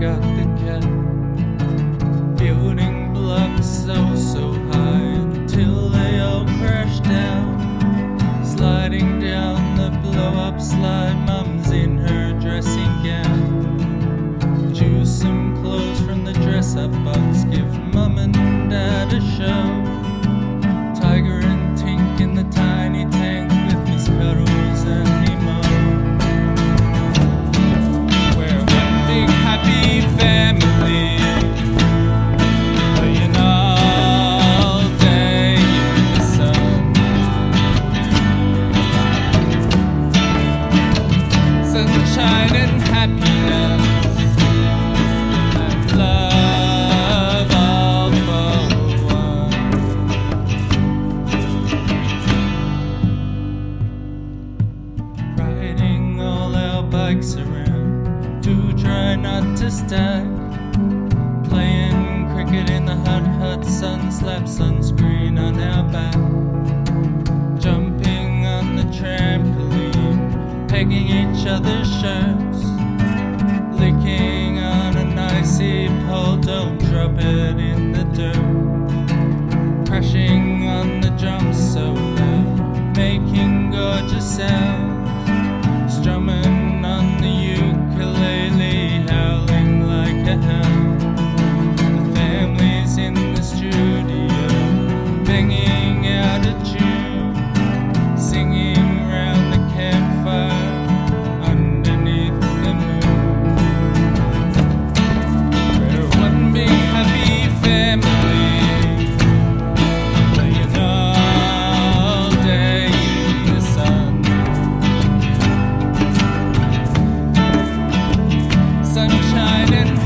got the cat. Building blocks so, so high till they all crash down. Sliding down the blow up slide. around to try not to stack. Playing cricket in the hot, hot sun, slap sunscreen on our back. Jumping on the trampoline, pegging each other's shirts. Licking on an icy pole, don't drop it in. shining.